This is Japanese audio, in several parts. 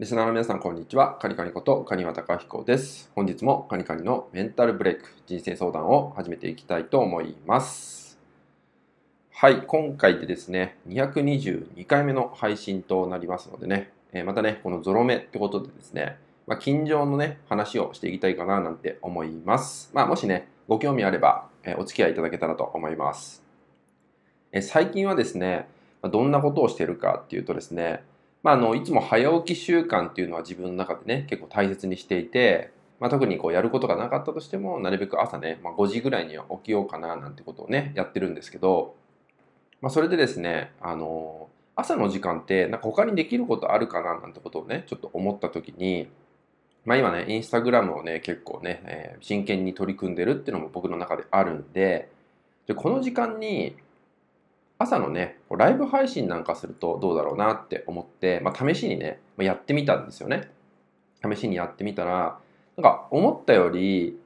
リスナーの皆さん、こんにちは。カニカニことカニワタカヒコです。本日もカニカニのメンタルブレイク、人生相談を始めていきたいと思います。はい、今回でですね、222回目の配信となりますのでね、えまたね、このゾロ目ってことでですね、まあ、近所のね、話をしていきたいかななんて思います。まあ、もしね、ご興味あれば、えお付き合いいただけたらと思います。え最近はですね、どんなことをしてるかっていうとですね、まあ、あのいつも早起き習慣っていうのは自分の中でね結構大切にしていて、まあ、特にこうやることがなかったとしてもなるべく朝ね、まあ、5時ぐらいには起きようかななんてことをねやってるんですけど、まあ、それでですねあの朝の時間ってなんか他にできることあるかななんてことをねちょっと思った時にまあ今ねインスタグラムをね結構ね、えー、真剣に取り組んでるっていうのも僕の中であるんででこの時間に朝のね、ライブ配信なんかするとどうだろうなって思って、まあ、試しにね、やってみたんですよね。試しにやってみたら、なんか思ったより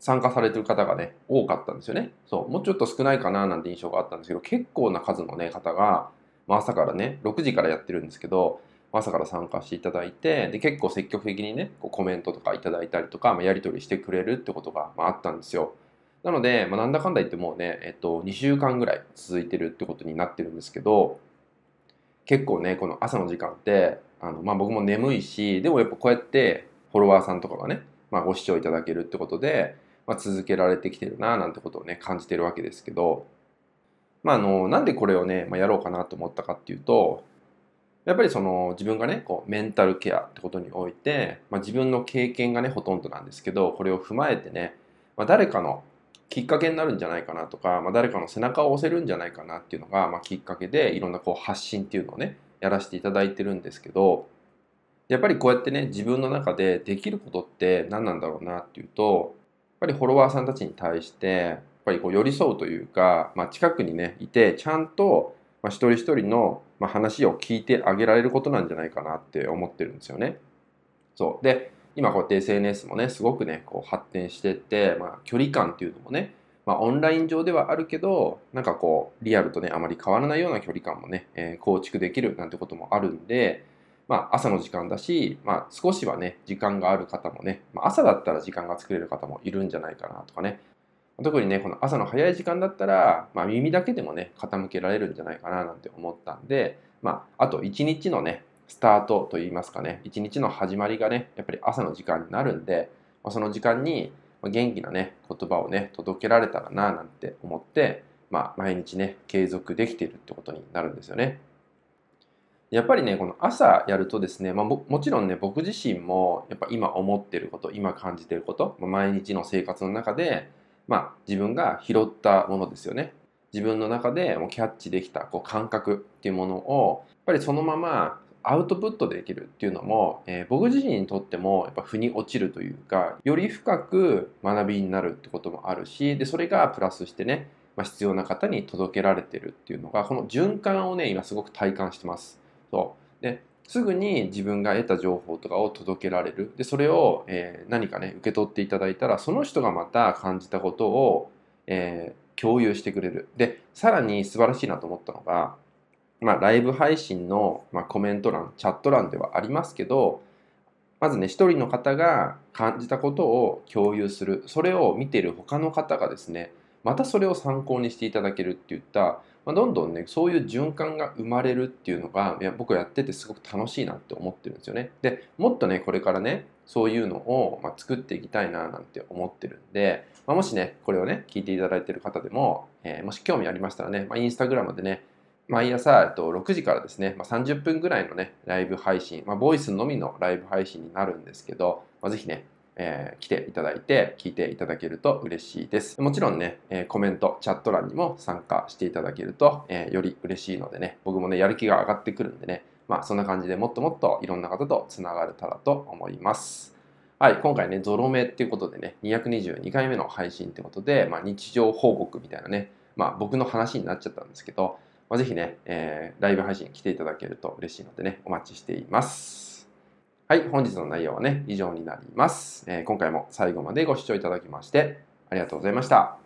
参加されてる方がね、多かったんですよね。そう、もうちょっと少ないかななんて印象があったんですけど、結構な数のね、方が、まあ、朝からね、6時からやってるんですけど、朝から参加していただいて、で、結構積極的にね、こうコメントとかいただいたりとか、まあ、やり取りしてくれるってことが、まあ、あったんですよ。なので、まあ、なんだかんだ言ってもうね、えっと、2週間ぐらい続いてるってことになってるんですけど、結構ね、この朝の時間って、あのまあ、僕も眠いし、でもやっぱこうやってフォロワーさんとかがね、まあ、ご視聴いただけるってことで、まあ、続けられてきてるななんてことをね、感じてるわけですけど、まあ、あの、なんでこれをね、まあ、やろうかなと思ったかっていうと、やっぱりその自分がね、こうメンタルケアってことにおいて、まあ、自分の経験がね、ほとんどなんですけど、これを踏まえてね、まあ、誰かのきっかけになるんじゃないかなとか、まあ、誰かの背中を押せるんじゃないかなっていうのが、まあ、きっかけでいろんなこう発信っていうのをねやらせていただいてるんですけどやっぱりこうやってね自分の中でできることって何なんだろうなっていうとやっぱりフォロワーさんたちに対してやっぱりこう寄り添うというか、まあ、近くにねいてちゃんと、まあ、一人一人の、話を聞いてあげられることなんじゃないかなって思ってるんですよね。そうで今こうやって SNS もね、すごくね、こう発展してて、まあ、距離感っていうのもね、まあ、オンライン上ではあるけど、なんかこう、リアルとね、あまり変わらないような距離感もね、えー、構築できるなんてこともあるんで、まあ、朝の時間だし、まあ、少しはね、時間がある方もね、まあ、朝だったら時間が作れる方もいるんじゃないかなとかね、特にね、この朝の早い時間だったら、まあ、耳だけでもね、傾けられるんじゃないかななんて思ったんで、まあ、あと1日のね、スタートといいますかね、一日の始まりがね、やっぱり朝の時間になるんで、まあ、その時間に元気なね、言葉をね、届けられたらな、なんて思って、まあ、毎日ね、継続できているってことになるんですよね。やっぱりね、この朝やるとですね、まあ、もちろんね、僕自身も、やっぱ今思ってること、今感じてること、まあ、毎日の生活の中で、まあ、自分が拾ったものですよね。自分の中でもキャッチできたこう感覚っていうものを、やっぱりそのままアウトプットできるっていうのも、えー、僕自身にとってもやっぱ腑に落ちるというかより深く学びになるってこともあるしでそれがプラスしてね、まあ、必要な方に届けられてるっていうのがこの循環をね今すごく体感してます。そう。ですぐに自分が得た情報とかを届けられる。でそれを、えー、何かね受け取っていただいたらその人がまた感じたことを、えー、共有してくれる。でさらに素晴らしいなと思ったのがまあ、ライブ配信の、まあ、コメント欄、チャット欄ではありますけど、まずね、一人の方が感じたことを共有する。それを見ている他の方がですね、またそれを参考にしていただけるっていった、まあ、どんどんね、そういう循環が生まれるっていうのが、いや僕やっててすごく楽しいなって思ってるんですよね。で、もっとね、これからね、そういうのを、ま、作っていきたいななんて思ってるんで、まあ、もしね、これをね、聞いていただいている方でも、えー、もし興味ありましたらね、まあ、インスタグラムでね、毎朝、えっと、6時からですね、ま、30分ぐらいのね、ライブ配信、まあ、ボイスのみのライブ配信になるんですけど、まあ、ぜひね、えー、来ていただいて聞いていただけると嬉しいです。もちろんね、えー、コメント、チャット欄にも参加していただけると、えー、より嬉しいのでね、僕もね、やる気が上がってくるんでね、まあそんな感じでもっともっといろんな方とつながれたらと思います。はい、今回ね、ゾロ目っていうことでね、222回目の配信ってことで、まあ、日常報告みたいなね、まあ僕の話になっちゃったんですけど、まあ、ぜひね、えー、ライブ配信来ていただけると嬉しいのでね、お待ちしています。はい、本日の内容はね、以上になります。えー、今回も最後までご視聴いただきまして、ありがとうございました。